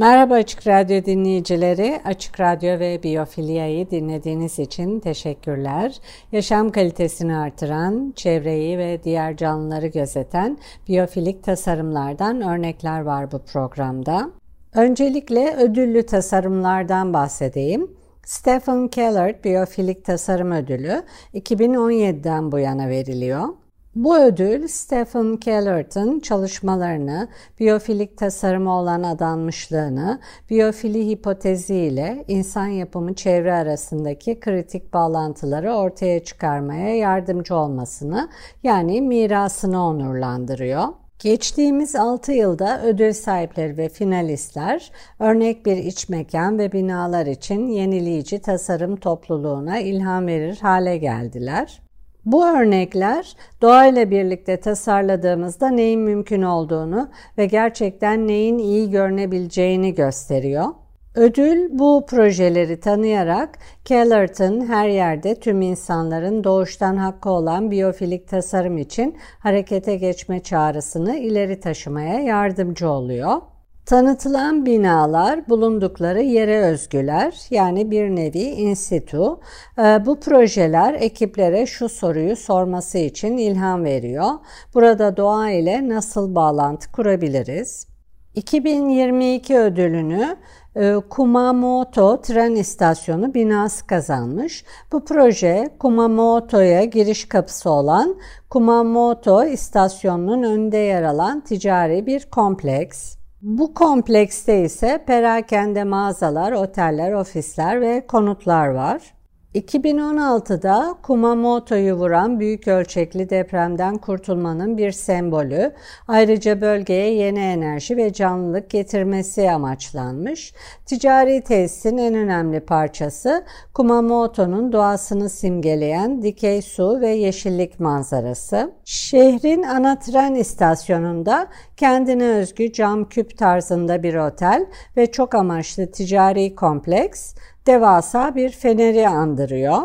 Merhaba Açık Radyo dinleyicileri. Açık Radyo ve Biyofilia'yı dinlediğiniz için teşekkürler. Yaşam kalitesini artıran, çevreyi ve diğer canlıları gözeten biyofilik tasarımlardan örnekler var bu programda. Öncelikle ödüllü tasarımlardan bahsedeyim. Stephen Keller Biyofilik Tasarım Ödülü 2017'den bu yana veriliyor. Bu ödül Stephen Kellert'ın çalışmalarını, biyofilik tasarıma olan adanmışlığını, biyofili hipotezi ile insan yapımı çevre arasındaki kritik bağlantıları ortaya çıkarmaya yardımcı olmasını yani mirasını onurlandırıyor. Geçtiğimiz 6 yılda ödül sahipleri ve finalistler örnek bir iç mekan ve binalar için yenileyici tasarım topluluğuna ilham verir hale geldiler. Bu örnekler doğayla birlikte tasarladığımızda neyin mümkün olduğunu ve gerçekten neyin iyi görünebileceğini gösteriyor. Ödül bu projeleri tanıyarak Kellerton her yerde tüm insanların doğuştan hakkı olan biyofilik tasarım için harekete geçme çağrısını ileri taşımaya yardımcı oluyor. Tanıtılan binalar bulundukları yere özgüler yani bir nevi insitu. Ee, bu projeler ekiplere şu soruyu sorması için ilham veriyor. Burada doğa ile nasıl bağlantı kurabiliriz? 2022 ödülünü e, Kumamoto tren istasyonu binası kazanmış. Bu proje Kumamoto'ya giriş kapısı olan Kumamoto istasyonunun önünde yer alan ticari bir kompleks. Bu komplekste ise perakende mağazalar, oteller, ofisler ve konutlar var. 2016'da Kumamoto'yu vuran büyük ölçekli depremden kurtulmanın bir sembolü, ayrıca bölgeye yeni enerji ve canlılık getirmesi amaçlanmış. Ticari tesisin en önemli parçası Kumamoto'nun doğasını simgeleyen dikey su ve yeşillik manzarası. Şehrin ana tren istasyonunda kendine özgü cam küp tarzında bir otel ve çok amaçlı ticari kompleks, devasa bir feneri andırıyor.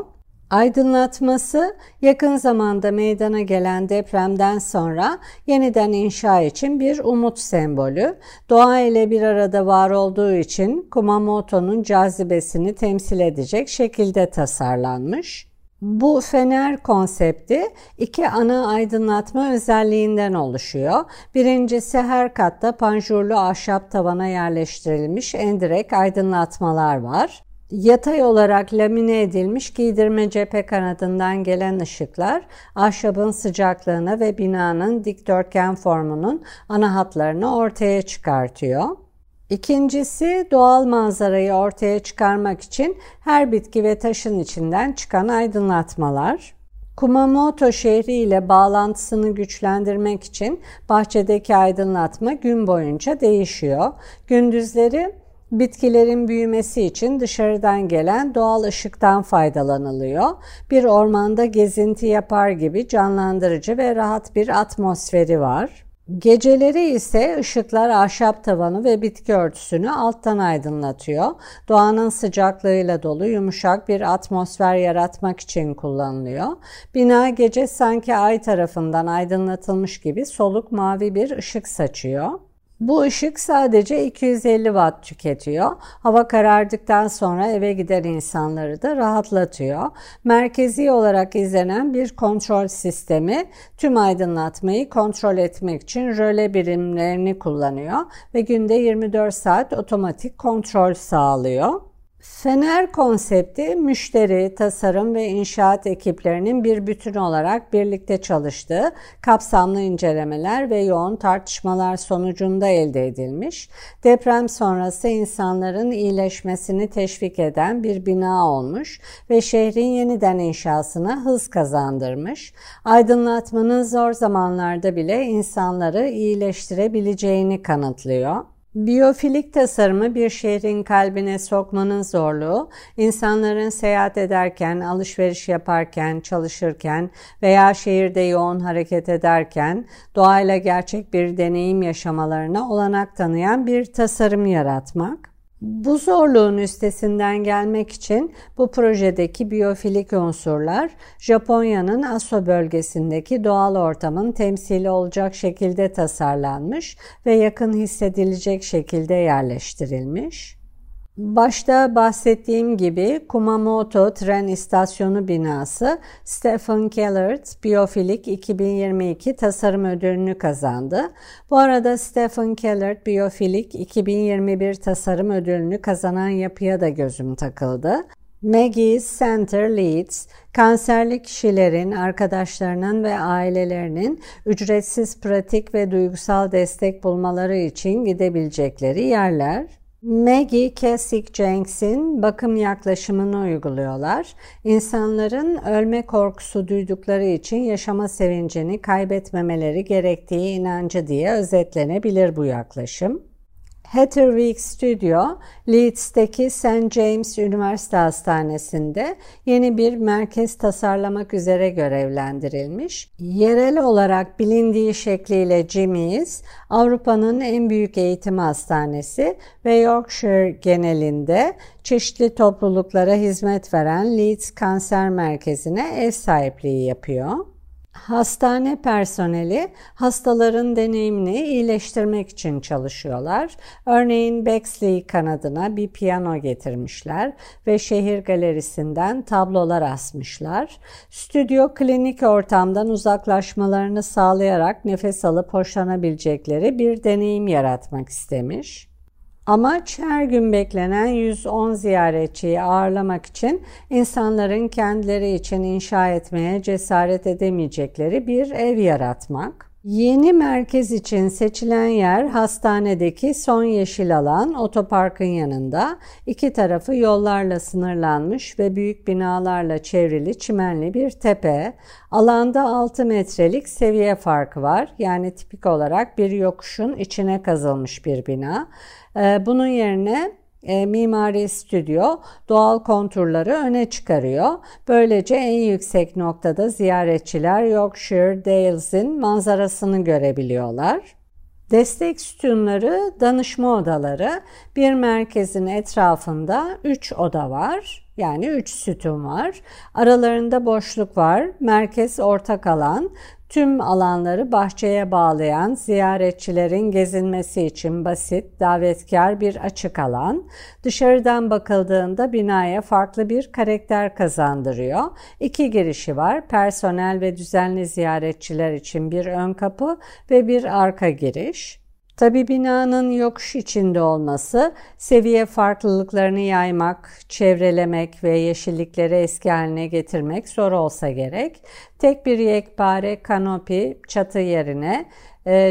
Aydınlatması yakın zamanda meydana gelen depremden sonra yeniden inşa için bir umut sembolü. Doğa ile bir arada var olduğu için Kumamoto'nun cazibesini temsil edecek şekilde tasarlanmış. Bu fener konsepti iki ana aydınlatma özelliğinden oluşuyor. Birincisi her katta panjurlu ahşap tavana yerleştirilmiş endirek aydınlatmalar var. Yatay olarak lamine edilmiş giydirme cephe kanadından gelen ışıklar ahşabın sıcaklığını ve binanın dikdörtgen formunun ana hatlarını ortaya çıkartıyor. İkincisi doğal manzarayı ortaya çıkarmak için her bitki ve taşın içinden çıkan aydınlatmalar. Kumamoto şehri ile bağlantısını güçlendirmek için bahçedeki aydınlatma gün boyunca değişiyor. Gündüzleri Bitkilerin büyümesi için dışarıdan gelen doğal ışıktan faydalanılıyor. Bir ormanda gezinti yapar gibi canlandırıcı ve rahat bir atmosferi var. Geceleri ise ışıklar ahşap tavanı ve bitki örtüsünü alttan aydınlatıyor. Doğanın sıcaklığıyla dolu yumuşak bir atmosfer yaratmak için kullanılıyor. Bina gece sanki ay tarafından aydınlatılmış gibi soluk mavi bir ışık saçıyor. Bu ışık sadece 250 watt tüketiyor. Hava karardıktan sonra eve giden insanları da rahatlatıyor. Merkezi olarak izlenen bir kontrol sistemi tüm aydınlatmayı kontrol etmek için röle birimlerini kullanıyor ve günde 24 saat otomatik kontrol sağlıyor. Fener konsepti müşteri, tasarım ve inşaat ekiplerinin bir bütün olarak birlikte çalıştığı kapsamlı incelemeler ve yoğun tartışmalar sonucunda elde edilmiş. Deprem sonrası insanların iyileşmesini teşvik eden bir bina olmuş ve şehrin yeniden inşasına hız kazandırmış. Aydınlatmanın zor zamanlarda bile insanları iyileştirebileceğini kanıtlıyor. Biyofilik tasarımı bir şehrin kalbine sokmanın zorluğu, insanların seyahat ederken, alışveriş yaparken, çalışırken veya şehirde yoğun hareket ederken doğayla gerçek bir deneyim yaşamalarına olanak tanıyan bir tasarım yaratmak. Bu zorluğun üstesinden gelmek için bu projedeki biyofilik unsurlar Japonya'nın Aso bölgesindeki doğal ortamın temsili olacak şekilde tasarlanmış ve yakın hissedilecek şekilde yerleştirilmiş. Başta bahsettiğim gibi Kumamoto tren istasyonu binası Stephen Kellert Biyofilik 2022 tasarım ödülünü kazandı. Bu arada Stephen Kellert Biyofilik 2021 tasarım ödülünü kazanan yapıya da gözüm takıldı. Maggie's Center Leads, kanserli kişilerin, arkadaşlarının ve ailelerinin ücretsiz pratik ve duygusal destek bulmaları için gidebilecekleri yerler. Maggie Kessick Jenks'in bakım yaklaşımını uyguluyorlar. İnsanların ölme korkusu duydukları için yaşama sevincini kaybetmemeleri gerektiği inancı diye özetlenebilir bu yaklaşım. Hatterwick Studio, Leeds'teki St. James Üniversite Hastanesi'nde yeni bir merkez tasarlamak üzere görevlendirilmiş. Yerel olarak bilindiği şekliyle Jimmy's, Avrupa'nın en büyük eğitim hastanesi ve Yorkshire genelinde çeşitli topluluklara hizmet veren Leeds Kanser Merkezi'ne ev sahipliği yapıyor. Hastane personeli hastaların deneyimini iyileştirmek için çalışıyorlar. Örneğin Bexley kanadına bir piyano getirmişler ve şehir galerisinden tablolar asmışlar. Stüdyo klinik ortamdan uzaklaşmalarını sağlayarak nefes alıp hoşlanabilecekleri bir deneyim yaratmak istemiş. Amaç her gün beklenen 110 ziyaretçiyi ağırlamak için insanların kendileri için inşa etmeye cesaret edemeyecekleri bir ev yaratmak. Yeni merkez için seçilen yer hastanedeki son yeşil alan otoparkın yanında iki tarafı yollarla sınırlanmış ve büyük binalarla çevrili çimenli bir tepe. Alanda 6 metrelik seviye farkı var. Yani tipik olarak bir yokuşun içine kazılmış bir bina. Ee, bunun yerine e, mimari stüdyo doğal konturları öne çıkarıyor. Böylece en yüksek noktada ziyaretçiler Yorkshire Dales'in manzarasını görebiliyorlar. Destek sütunları, danışma odaları, bir merkezin etrafında 3 oda var. Yani 3 sütun var. Aralarında boşluk var. Merkez ortak alan. Tüm alanları bahçeye bağlayan ziyaretçilerin gezinmesi için basit, davetkar bir açık alan. Dışarıdan bakıldığında binaya farklı bir karakter kazandırıyor. İki girişi var. Personel ve düzenli ziyaretçiler için bir ön kapı ve bir arka giriş. Tabi binanın yokuş içinde olması, seviye farklılıklarını yaymak, çevrelemek ve yeşillikleri eski haline getirmek zor olsa gerek. Tek bir yekpare kanopi çatı yerine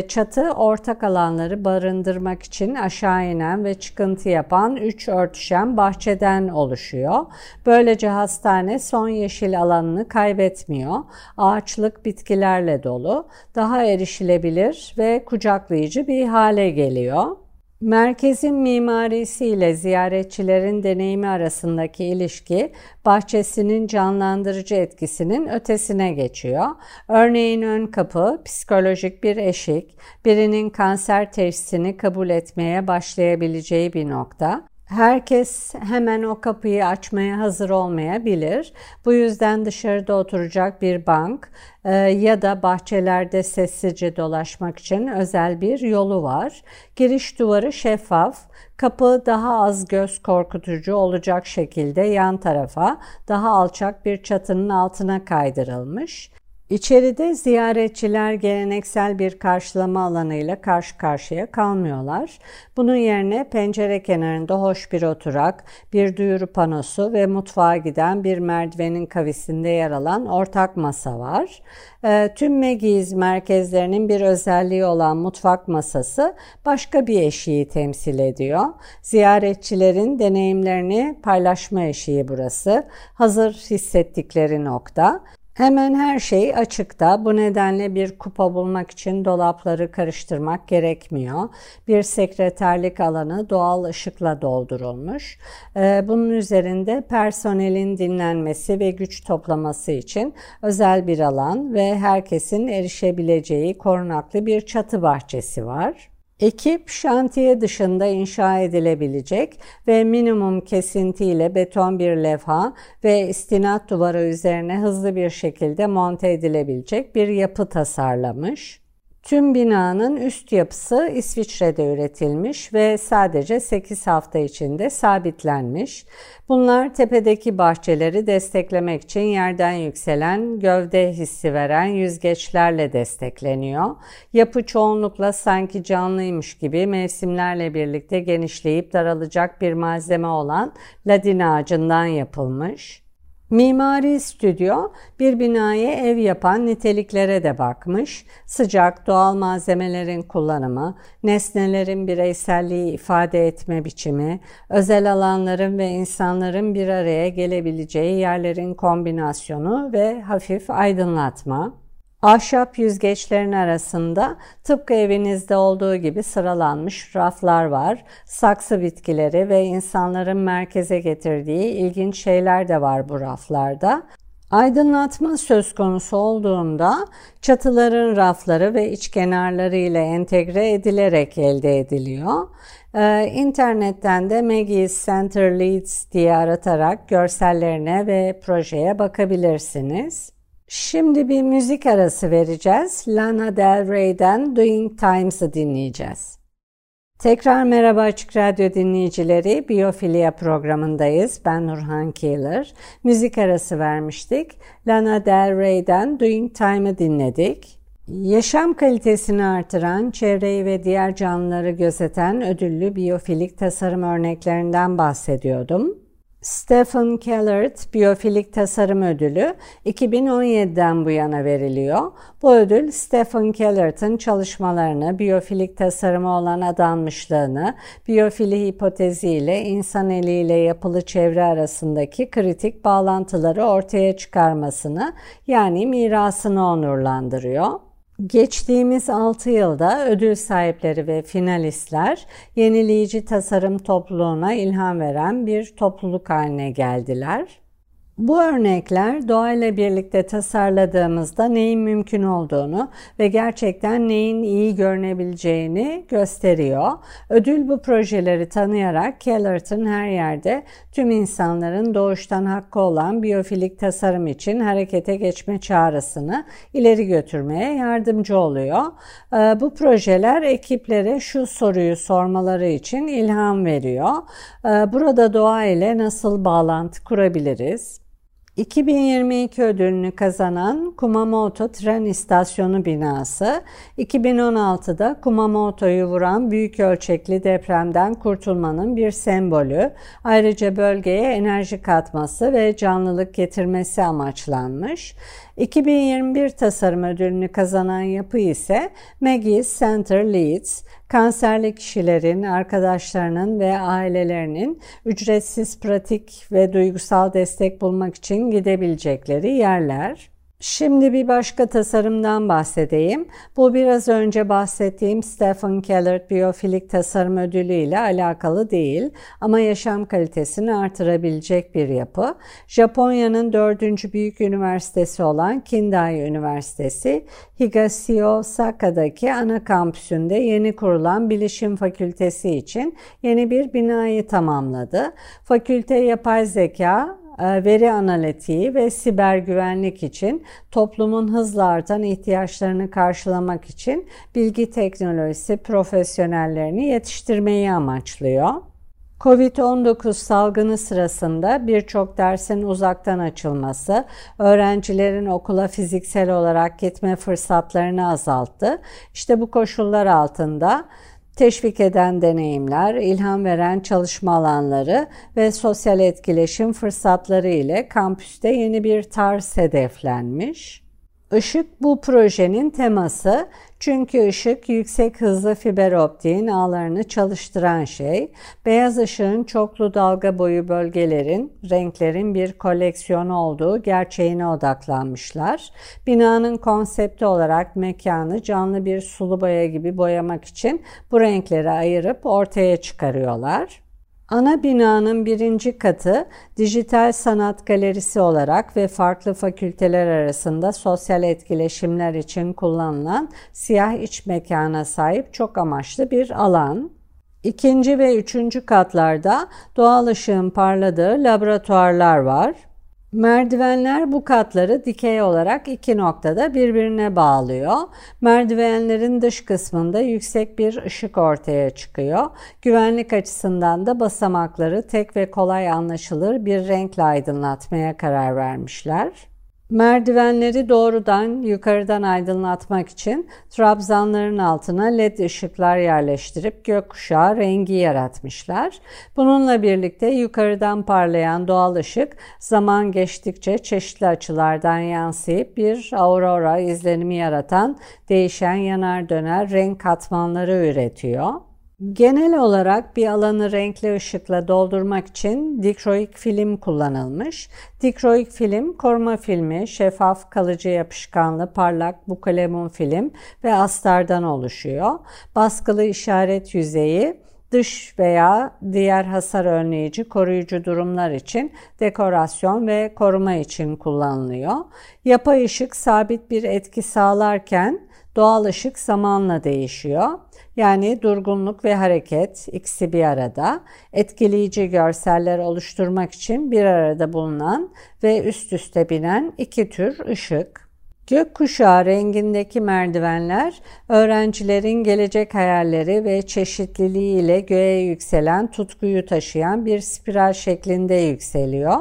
çatı ortak alanları barındırmak için aşağı inen ve çıkıntı yapan üç örtüşen bahçeden oluşuyor. Böylece hastane son yeşil alanını kaybetmiyor. Ağaçlık bitkilerle dolu, daha erişilebilir ve kucaklayıcı bir hale geliyor. Merkezin mimarisi ile ziyaretçilerin deneyimi arasındaki ilişki bahçesinin canlandırıcı etkisinin ötesine geçiyor. Örneğin ön kapı psikolojik bir eşik, birinin kanser teşhisini kabul etmeye başlayabileceği bir nokta. Herkes hemen o kapıyı açmaya hazır olmayabilir. Bu yüzden dışarıda oturacak bir bank e, ya da bahçelerde sessizce dolaşmak için özel bir yolu var. Giriş duvarı şeffaf, kapı daha az göz korkutucu olacak şekilde yan tarafa daha alçak bir çatının altına kaydırılmış. İçeride ziyaretçiler geleneksel bir karşılama alanıyla karşı karşıya kalmıyorlar. Bunun yerine pencere kenarında hoş bir oturak, bir duyuru panosu ve mutfağa giden bir merdivenin kavisinde yer alan ortak masa var. Ee, tüm Megiz merkezlerinin bir özelliği olan mutfak masası başka bir eşiği temsil ediyor. Ziyaretçilerin deneyimlerini paylaşma eşiği burası. Hazır hissettikleri nokta. Hemen her şey açıkta. Bu nedenle bir kupa bulmak için dolapları karıştırmak gerekmiyor. Bir sekreterlik alanı doğal ışıkla doldurulmuş. Ee, bunun üzerinde personelin dinlenmesi ve güç toplaması için özel bir alan ve herkesin erişebileceği korunaklı bir çatı bahçesi var. Ekip şantiye dışında inşa edilebilecek ve minimum kesintiyle beton bir levha ve istinat duvarı üzerine hızlı bir şekilde monte edilebilecek bir yapı tasarlamış. Tüm binanın üst yapısı İsviçre'de üretilmiş ve sadece 8 hafta içinde sabitlenmiş. Bunlar tepedeki bahçeleri desteklemek için yerden yükselen, gövde hissi veren yüzgeçlerle destekleniyor. Yapı çoğunlukla sanki canlıymış gibi mevsimlerle birlikte genişleyip daralacak bir malzeme olan ladin ağacından yapılmış. Mimari stüdyo bir binayı ev yapan niteliklere de bakmış. Sıcak doğal malzemelerin kullanımı, nesnelerin bireyselliği ifade etme biçimi, özel alanların ve insanların bir araya gelebileceği yerlerin kombinasyonu ve hafif aydınlatma. Ahşap yüzgeçlerin arasında tıpkı evinizde olduğu gibi sıralanmış raflar var. Saksı bitkileri ve insanların merkeze getirdiği ilginç şeyler de var bu raflarda. Aydınlatma söz konusu olduğunda çatıların rafları ve iç kenarları ile entegre edilerek elde ediliyor. Ee, internetten de Maggie's Center Leads diye aratarak görsellerine ve projeye bakabilirsiniz. Şimdi bir müzik arası vereceğiz. Lana Del Rey'den Doing Times'ı dinleyeceğiz. Tekrar merhaba Açık Radyo dinleyicileri. Biyofilya programındayız. Ben Nurhan Keeler. Müzik arası vermiştik. Lana Del Rey'den Doing Time'ı dinledik. Yaşam kalitesini artıran, çevreyi ve diğer canlıları gözeten ödüllü biyofilik tasarım örneklerinden bahsediyordum. Stephen Kellert Biyofilik Tasarım Ödülü 2017'den bu yana veriliyor. Bu ödül Stephen Kellert'ın çalışmalarını, biyofilik tasarıma olan adanmışlığını, biyofili hipoteziyle insan eliyle yapılı çevre arasındaki kritik bağlantıları ortaya çıkarmasını yani mirasını onurlandırıyor. Geçtiğimiz 6 yılda ödül sahipleri ve finalistler yenileyici tasarım topluluğuna ilham veren bir topluluk haline geldiler. Bu örnekler doğayla birlikte tasarladığımızda neyin mümkün olduğunu ve gerçekten neyin iyi görünebileceğini gösteriyor. Ödül bu projeleri tanıyarak Kellerton her yerde tüm insanların doğuştan hakkı olan biyofilik tasarım için harekete geçme çağrısını ileri götürmeye yardımcı oluyor. Ee, bu projeler ekiplere şu soruyu sormaları için ilham veriyor. Ee, burada doğa ile nasıl bağlantı kurabiliriz? 2022 ödülünü kazanan Kumamoto Tren İstasyonu binası, 2016'da Kumamoto'yu vuran büyük ölçekli depremden kurtulmanın bir sembolü, ayrıca bölgeye enerji katması ve canlılık getirmesi amaçlanmış. 2021 tasarım ödülünü kazanan yapı ise Maggie's Center Leeds, kanserli kişilerin, arkadaşlarının ve ailelerinin ücretsiz pratik ve duygusal destek bulmak için gidebilecekleri yerler. Şimdi bir başka tasarımdan bahsedeyim. Bu biraz önce bahsettiğim Stephen Keller Biyofilik Tasarım Ödülü ile alakalı değil ama yaşam kalitesini artırabilecek bir yapı. Japonya'nın dördüncü büyük üniversitesi olan Kindai Üniversitesi, Higashi-Osaka'daki ana kampüsünde yeni kurulan Bilişim Fakültesi için yeni bir binayı tamamladı. Fakülte yapay zeka, veri analitiği ve siber güvenlik için toplumun hızla artan ihtiyaçlarını karşılamak için bilgi teknolojisi profesyonellerini yetiştirmeyi amaçlıyor. Covid-19 salgını sırasında birçok dersin uzaktan açılması, öğrencilerin okula fiziksel olarak gitme fırsatlarını azalttı. İşte bu koşullar altında teşvik eden deneyimler, ilham veren çalışma alanları ve sosyal etkileşim fırsatları ile kampüste yeni bir tarz hedeflenmiş. Işık bu projenin teması çünkü ışık yüksek hızlı fiber optiğin ağlarını çalıştıran şey. Beyaz ışığın çoklu dalga boyu bölgelerin, renklerin bir koleksiyonu olduğu gerçeğine odaklanmışlar. Binanın konsepti olarak mekanı canlı bir sulu boya gibi boyamak için bu renkleri ayırıp ortaya çıkarıyorlar. Ana binanın birinci katı dijital sanat galerisi olarak ve farklı fakülteler arasında sosyal etkileşimler için kullanılan siyah iç mekana sahip çok amaçlı bir alan. İkinci ve üçüncü katlarda doğal ışığın parladığı laboratuvarlar var. Merdivenler bu katları dikey olarak iki noktada birbirine bağlıyor. Merdivenlerin dış kısmında yüksek bir ışık ortaya çıkıyor. Güvenlik açısından da basamakları tek ve kolay anlaşılır bir renkle aydınlatmaya karar vermişler. Merdivenleri doğrudan yukarıdan aydınlatmak için trabzanların altına led ışıklar yerleştirip gökkuşağı rengi yaratmışlar. Bununla birlikte yukarıdan parlayan doğal ışık zaman geçtikçe çeşitli açılardan yansıyıp bir aurora izlenimi yaratan değişen yanar döner renk katmanları üretiyor. Genel olarak bir alanı renkli ışıkla doldurmak için dikroik film kullanılmış. Dikroik film koruma filmi, şeffaf, kalıcı yapışkanlı, parlak bukalemun film ve astardan oluşuyor. Baskılı işaret yüzeyi dış veya diğer hasar önleyici koruyucu durumlar için dekorasyon ve koruma için kullanılıyor. Yapay ışık sabit bir etki sağlarken doğal ışık zamanla değişiyor. Yani durgunluk ve hareket ikisi bir arada etkileyici görseller oluşturmak için bir arada bulunan ve üst üste binen iki tür ışık. Gökkuşağı rengindeki merdivenler öğrencilerin gelecek hayalleri ve çeşitliliği ile göğe yükselen tutkuyu taşıyan bir spiral şeklinde yükseliyor.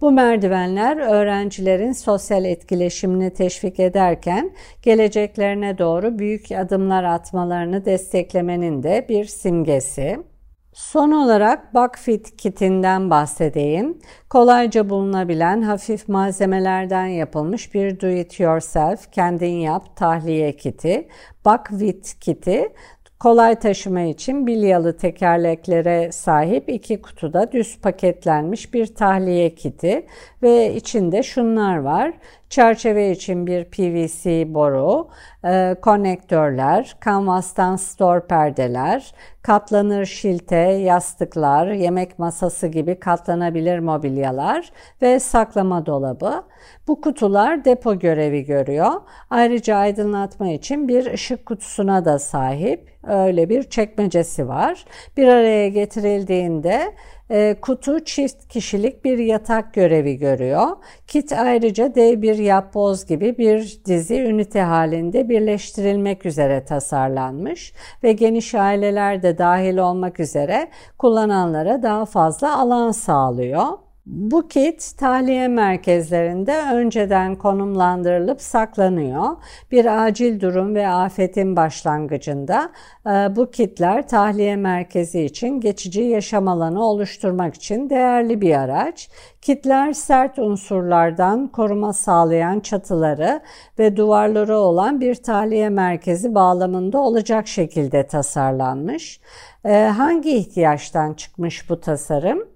Bu merdivenler öğrencilerin sosyal etkileşimini teşvik ederken geleceklerine doğru büyük adımlar atmalarını desteklemenin de bir simgesi. Son olarak Buckfit kitinden bahsedeyim. Kolayca bulunabilen hafif malzemelerden yapılmış bir do it yourself, kendin yap tahliye kiti. Buckfit kiti kolay taşıma için bilyalı tekerleklere sahip iki kutuda düz paketlenmiş bir tahliye kiti ve içinde şunlar var. Çerçeve için bir PVC boru, e, konektörler, kanvastan store perdeler, katlanır şilte, yastıklar, yemek masası gibi katlanabilir mobilyalar ve saklama dolabı. Bu kutular depo görevi görüyor. Ayrıca aydınlatma için bir ışık kutusuna da sahip. Öyle bir çekmecesi var. Bir araya getirildiğinde e, kutu çift kişilik bir yatak görevi görüyor. Kit ayrıca dev bir yapboz gibi bir dizi ünite halinde birleştirilmek üzere tasarlanmış ve geniş aileler de dahil olmak üzere kullananlara daha fazla alan sağlıyor. Bu kit tahliye merkezlerinde önceden konumlandırılıp saklanıyor. Bir acil durum ve afetin başlangıcında e, bu kitler tahliye merkezi için geçici yaşam alanı oluşturmak için değerli bir araç. Kitler sert unsurlardan koruma sağlayan çatıları ve duvarları olan bir tahliye merkezi bağlamında olacak şekilde tasarlanmış. E, hangi ihtiyaçtan çıkmış bu tasarım?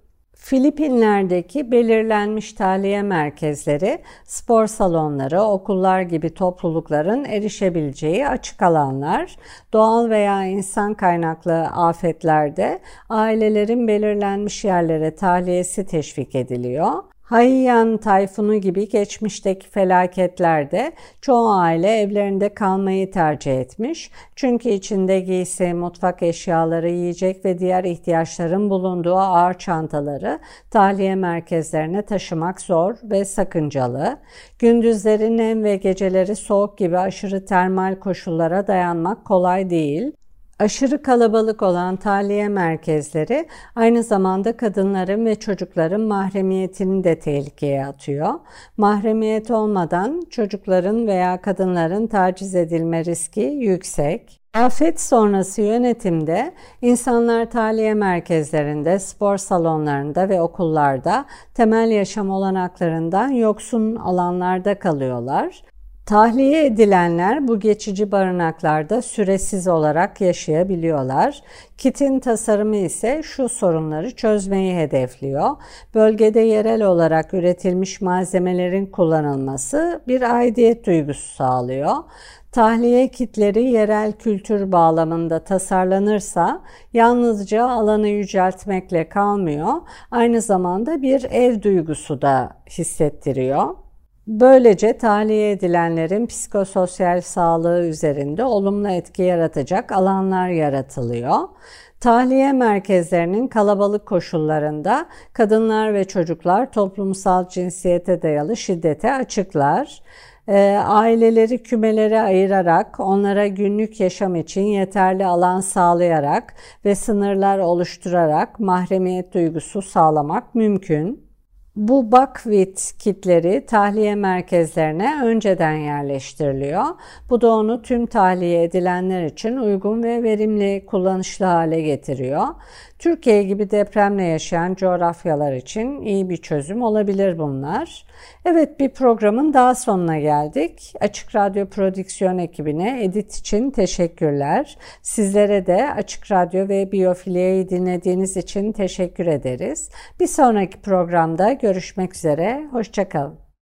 Filipinler'deki belirlenmiş tahliye merkezleri, spor salonları, okullar gibi toplulukların erişebileceği açık alanlar, doğal veya insan kaynaklı afetlerde ailelerin belirlenmiş yerlere tahliyesi teşvik ediliyor. Haiyan tayfunu gibi geçmişteki felaketlerde çoğu aile evlerinde kalmayı tercih etmiş. Çünkü içinde giysi, mutfak eşyaları, yiyecek ve diğer ihtiyaçların bulunduğu ağır çantaları tahliye merkezlerine taşımak zor ve sakıncalı. Gündüzleri nem ve geceleri soğuk gibi aşırı termal koşullara dayanmak kolay değil. Aşırı kalabalık olan tahliye merkezleri aynı zamanda kadınların ve çocukların mahremiyetini de tehlikeye atıyor. Mahremiyet olmadan çocukların veya kadınların taciz edilme riski yüksek. Afet sonrası yönetimde insanlar tahliye merkezlerinde, spor salonlarında ve okullarda temel yaşam olanaklarından yoksun alanlarda kalıyorlar. Tahliye edilenler bu geçici barınaklarda süresiz olarak yaşayabiliyorlar. Kitin tasarımı ise şu sorunları çözmeyi hedefliyor. Bölgede yerel olarak üretilmiş malzemelerin kullanılması bir aidiyet duygusu sağlıyor. Tahliye kitleri yerel kültür bağlamında tasarlanırsa yalnızca alanı yüceltmekle kalmıyor, aynı zamanda bir ev duygusu da hissettiriyor. Böylece tahliye edilenlerin psikososyal sağlığı üzerinde olumlu etki yaratacak alanlar yaratılıyor. Tahliye merkezlerinin kalabalık koşullarında kadınlar ve çocuklar toplumsal cinsiyete dayalı şiddete açıklar. E, aileleri kümelere ayırarak, onlara günlük yaşam için yeterli alan sağlayarak ve sınırlar oluşturarak mahremiyet duygusu sağlamak mümkün. Bu bakvit kitleri tahliye merkezlerine önceden yerleştiriliyor. Bu da onu tüm tahliye edilenler için uygun ve verimli kullanışlı hale getiriyor. Türkiye gibi depremle yaşayan coğrafyalar için iyi bir çözüm olabilir bunlar. Evet bir programın daha sonuna geldik. Açık Radyo Prodüksiyon ekibine edit için teşekkürler. Sizlere de Açık Radyo ve Biyofiliye'yi dinlediğiniz için teşekkür ederiz. Bir sonraki programda görüşmek üzere. Hoşçakalın.